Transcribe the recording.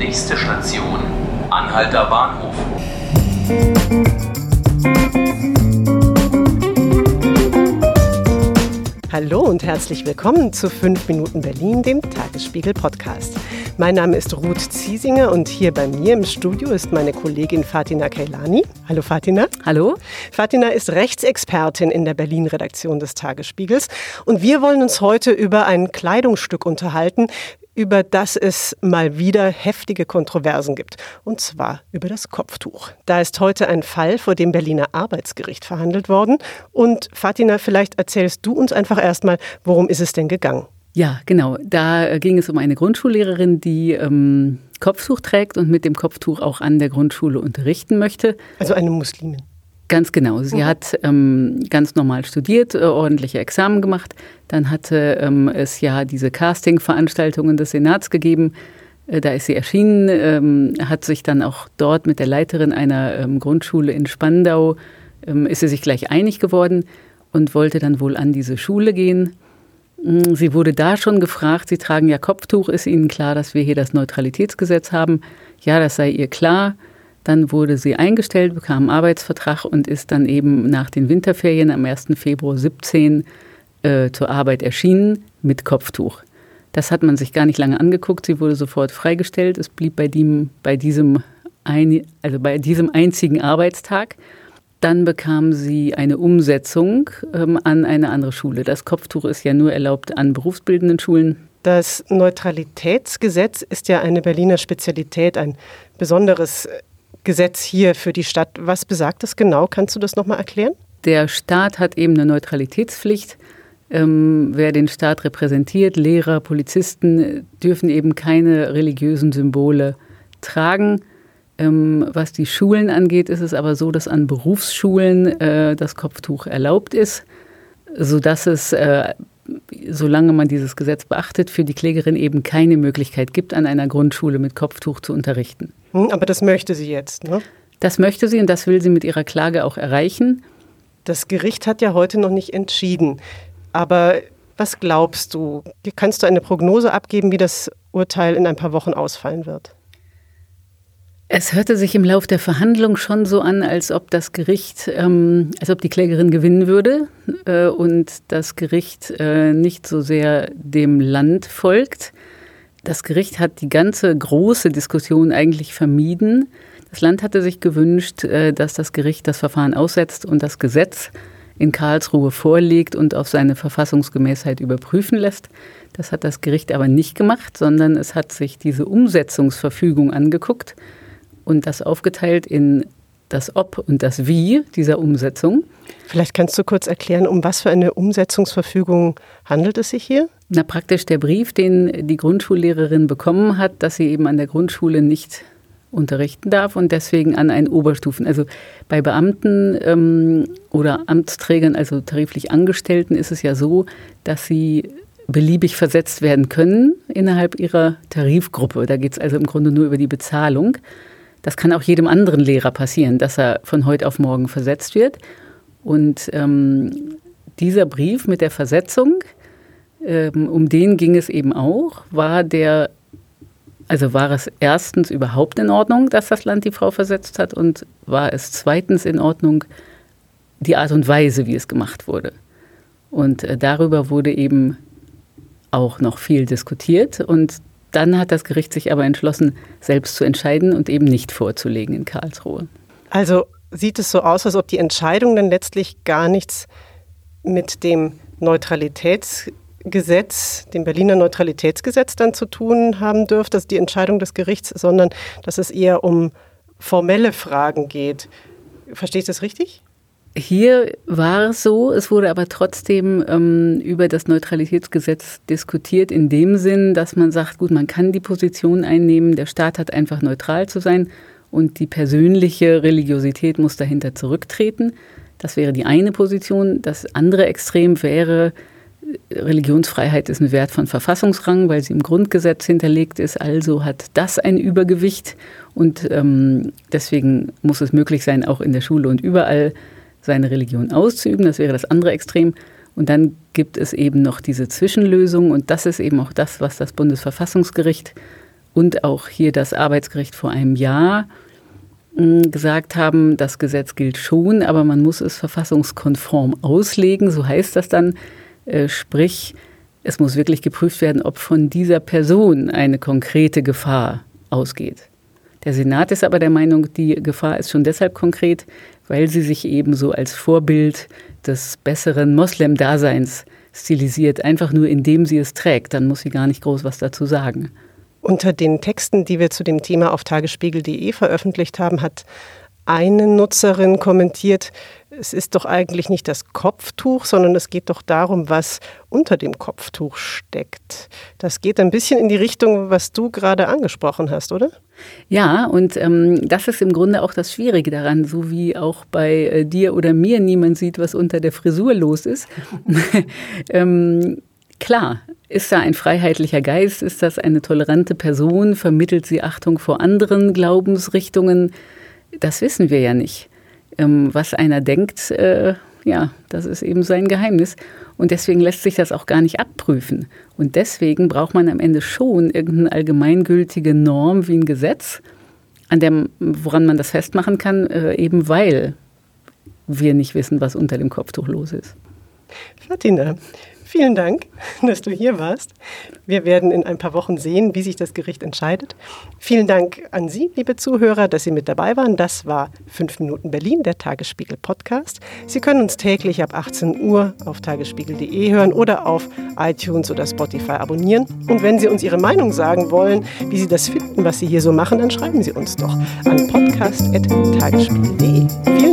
Nächste Station, Anhalter Bahnhof. Hallo und herzlich willkommen zu 5 Minuten Berlin, dem Tagesspiegel Podcast. Mein Name ist Ruth Ziesinger und hier bei mir im Studio ist meine Kollegin Fatina Kailani. Hallo Fatina. Hallo. Fatina ist Rechtsexpertin in der Berlin-Redaktion des Tagesspiegels und wir wollen uns heute über ein Kleidungsstück unterhalten, über das es mal wieder heftige Kontroversen gibt. Und zwar über das Kopftuch. Da ist heute ein Fall vor dem Berliner Arbeitsgericht verhandelt worden. Und Fatina, vielleicht erzählst du uns einfach erstmal, worum ist es denn gegangen? Ja, genau. Da ging es um eine Grundschullehrerin, die ähm, Kopftuch trägt und mit dem Kopftuch auch an der Grundschule unterrichten möchte. Also eine Muslimin. Ganz genau. Sie mhm. hat ähm, ganz normal studiert, äh, ordentliche Examen gemacht. Dann hatte ähm, es ja diese Casting-Veranstaltungen des Senats gegeben. Äh, da ist sie erschienen, ähm, hat sich dann auch dort mit der Leiterin einer ähm, Grundschule in Spandau, ähm, ist sie sich gleich einig geworden und wollte dann wohl an diese Schule gehen. Mm, sie wurde da schon gefragt, Sie tragen ja Kopftuch, ist Ihnen klar, dass wir hier das Neutralitätsgesetz haben? Ja, das sei ihr klar. Dann wurde sie eingestellt, bekam einen Arbeitsvertrag und ist dann eben nach den Winterferien am 1. Februar 17 äh, zur Arbeit erschienen mit Kopftuch. Das hat man sich gar nicht lange angeguckt. Sie wurde sofort freigestellt. Es blieb bei, dem, bei, diesem, ein, also bei diesem einzigen Arbeitstag. Dann bekam sie eine Umsetzung ähm, an eine andere Schule. Das Kopftuch ist ja nur erlaubt an berufsbildenden Schulen. Das Neutralitätsgesetz ist ja eine Berliner Spezialität, ein besonderes Gesetz hier für die Stadt. Was besagt das genau? Kannst du das nochmal erklären? Der Staat hat eben eine Neutralitätspflicht. Ähm, wer den Staat repräsentiert, Lehrer, Polizisten, dürfen eben keine religiösen Symbole tragen. Ähm, was die Schulen angeht, ist es aber so, dass an Berufsschulen äh, das Kopftuch erlaubt ist, sodass es äh, solange man dieses Gesetz beachtet, für die Klägerin eben keine Möglichkeit gibt, an einer Grundschule mit Kopftuch zu unterrichten. Hm, aber das möchte sie jetzt, ne? Das möchte sie und das will sie mit ihrer Klage auch erreichen. Das Gericht hat ja heute noch nicht entschieden. Aber was glaubst du? Kannst du eine Prognose abgeben, wie das Urteil in ein paar Wochen ausfallen wird? Es hörte sich im Lauf der Verhandlung schon so an, als ob das Gericht, ähm, als ob die Klägerin gewinnen würde äh, und das Gericht äh, nicht so sehr dem Land folgt. Das Gericht hat die ganze große Diskussion eigentlich vermieden. Das Land hatte sich gewünscht, äh, dass das Gericht das Verfahren aussetzt und das Gesetz in Karlsruhe vorlegt und auf seine Verfassungsgemäßheit überprüfen lässt. Das hat das Gericht aber nicht gemacht, sondern es hat sich diese Umsetzungsverfügung angeguckt und das aufgeteilt in das Ob und das Wie dieser Umsetzung. Vielleicht kannst du kurz erklären, um was für eine Umsetzungsverfügung handelt es sich hier? Na, praktisch der Brief, den die Grundschullehrerin bekommen hat, dass sie eben an der Grundschule nicht unterrichten darf und deswegen an einen Oberstufen. Also bei Beamten ähm, oder Amtsträgern, also tariflich Angestellten, ist es ja so, dass sie beliebig versetzt werden können innerhalb ihrer Tarifgruppe. Da geht es also im Grunde nur über die Bezahlung. Das kann auch jedem anderen Lehrer passieren, dass er von heute auf morgen versetzt wird. Und ähm, dieser Brief mit der Versetzung, ähm, um den ging es eben auch, war der, also war es erstens überhaupt in Ordnung, dass das Land die Frau versetzt hat und war es zweitens in Ordnung die Art und Weise, wie es gemacht wurde. Und äh, darüber wurde eben auch noch viel diskutiert und dann hat das Gericht sich aber entschlossen, selbst zu entscheiden und eben nicht vorzulegen in Karlsruhe. Also sieht es so aus, als ob die Entscheidung dann letztlich gar nichts mit dem Neutralitätsgesetz, dem Berliner Neutralitätsgesetz dann zu tun haben dürfte, ist die Entscheidung des Gerichts, sondern dass es eher um formelle Fragen geht. Verstehst du das richtig? Hier war es so, es wurde aber trotzdem ähm, über das Neutralitätsgesetz diskutiert, in dem Sinn, dass man sagt, gut, man kann die Position einnehmen, der Staat hat einfach neutral zu sein und die persönliche Religiosität muss dahinter zurücktreten. Das wäre die eine Position. Das andere Extrem wäre, Religionsfreiheit ist ein Wert von Verfassungsrang, weil sie im Grundgesetz hinterlegt ist. Also hat das ein Übergewicht und ähm, deswegen muss es möglich sein, auch in der Schule und überall seine Religion auszuüben. Das wäre das andere Extrem. Und dann gibt es eben noch diese Zwischenlösung und das ist eben auch das, was das Bundesverfassungsgericht und auch hier das Arbeitsgericht vor einem Jahr gesagt haben, das Gesetz gilt schon, aber man muss es verfassungskonform auslegen, so heißt das dann, äh, sprich, es muss wirklich geprüft werden, ob von dieser Person eine konkrete Gefahr ausgeht. Der Senat ist aber der Meinung, die Gefahr ist schon deshalb konkret, weil sie sich eben so als Vorbild des besseren Moslem-Daseins stilisiert, einfach nur indem sie es trägt, dann muss sie gar nicht groß was dazu sagen. Unter den Texten, die wir zu dem Thema auf tagesspiegel.de veröffentlicht haben, hat eine Nutzerin kommentiert, es ist doch eigentlich nicht das Kopftuch, sondern es geht doch darum, was unter dem Kopftuch steckt. Das geht ein bisschen in die Richtung, was du gerade angesprochen hast, oder? Ja, und ähm, das ist im Grunde auch das Schwierige daran, so wie auch bei äh, dir oder mir niemand sieht, was unter der Frisur los ist. ähm, klar, ist da ein freiheitlicher Geist? Ist das eine tolerante Person? Vermittelt sie Achtung vor anderen Glaubensrichtungen? Das wissen wir ja nicht. Ähm, was einer denkt, äh, ja, das ist eben sein Geheimnis. Und deswegen lässt sich das auch gar nicht abprüfen. Und deswegen braucht man am Ende schon irgendeine allgemeingültige Norm wie ein Gesetz, an dem, woran man das festmachen kann, äh, eben weil wir nicht wissen, was unter dem Kopftuch los ist. Fatina, Vielen Dank, dass du hier warst. Wir werden in ein paar Wochen sehen, wie sich das Gericht entscheidet. Vielen Dank an Sie, liebe Zuhörer, dass Sie mit dabei waren. Das war 5 Minuten Berlin, der Tagesspiegel Podcast. Sie können uns täglich ab 18 Uhr auf tagesspiegel.de hören oder auf iTunes oder Spotify abonnieren. Und wenn Sie uns Ihre Meinung sagen wollen, wie Sie das finden, was Sie hier so machen, dann schreiben Sie uns doch an podcast.tagesspiegel.de. Vielen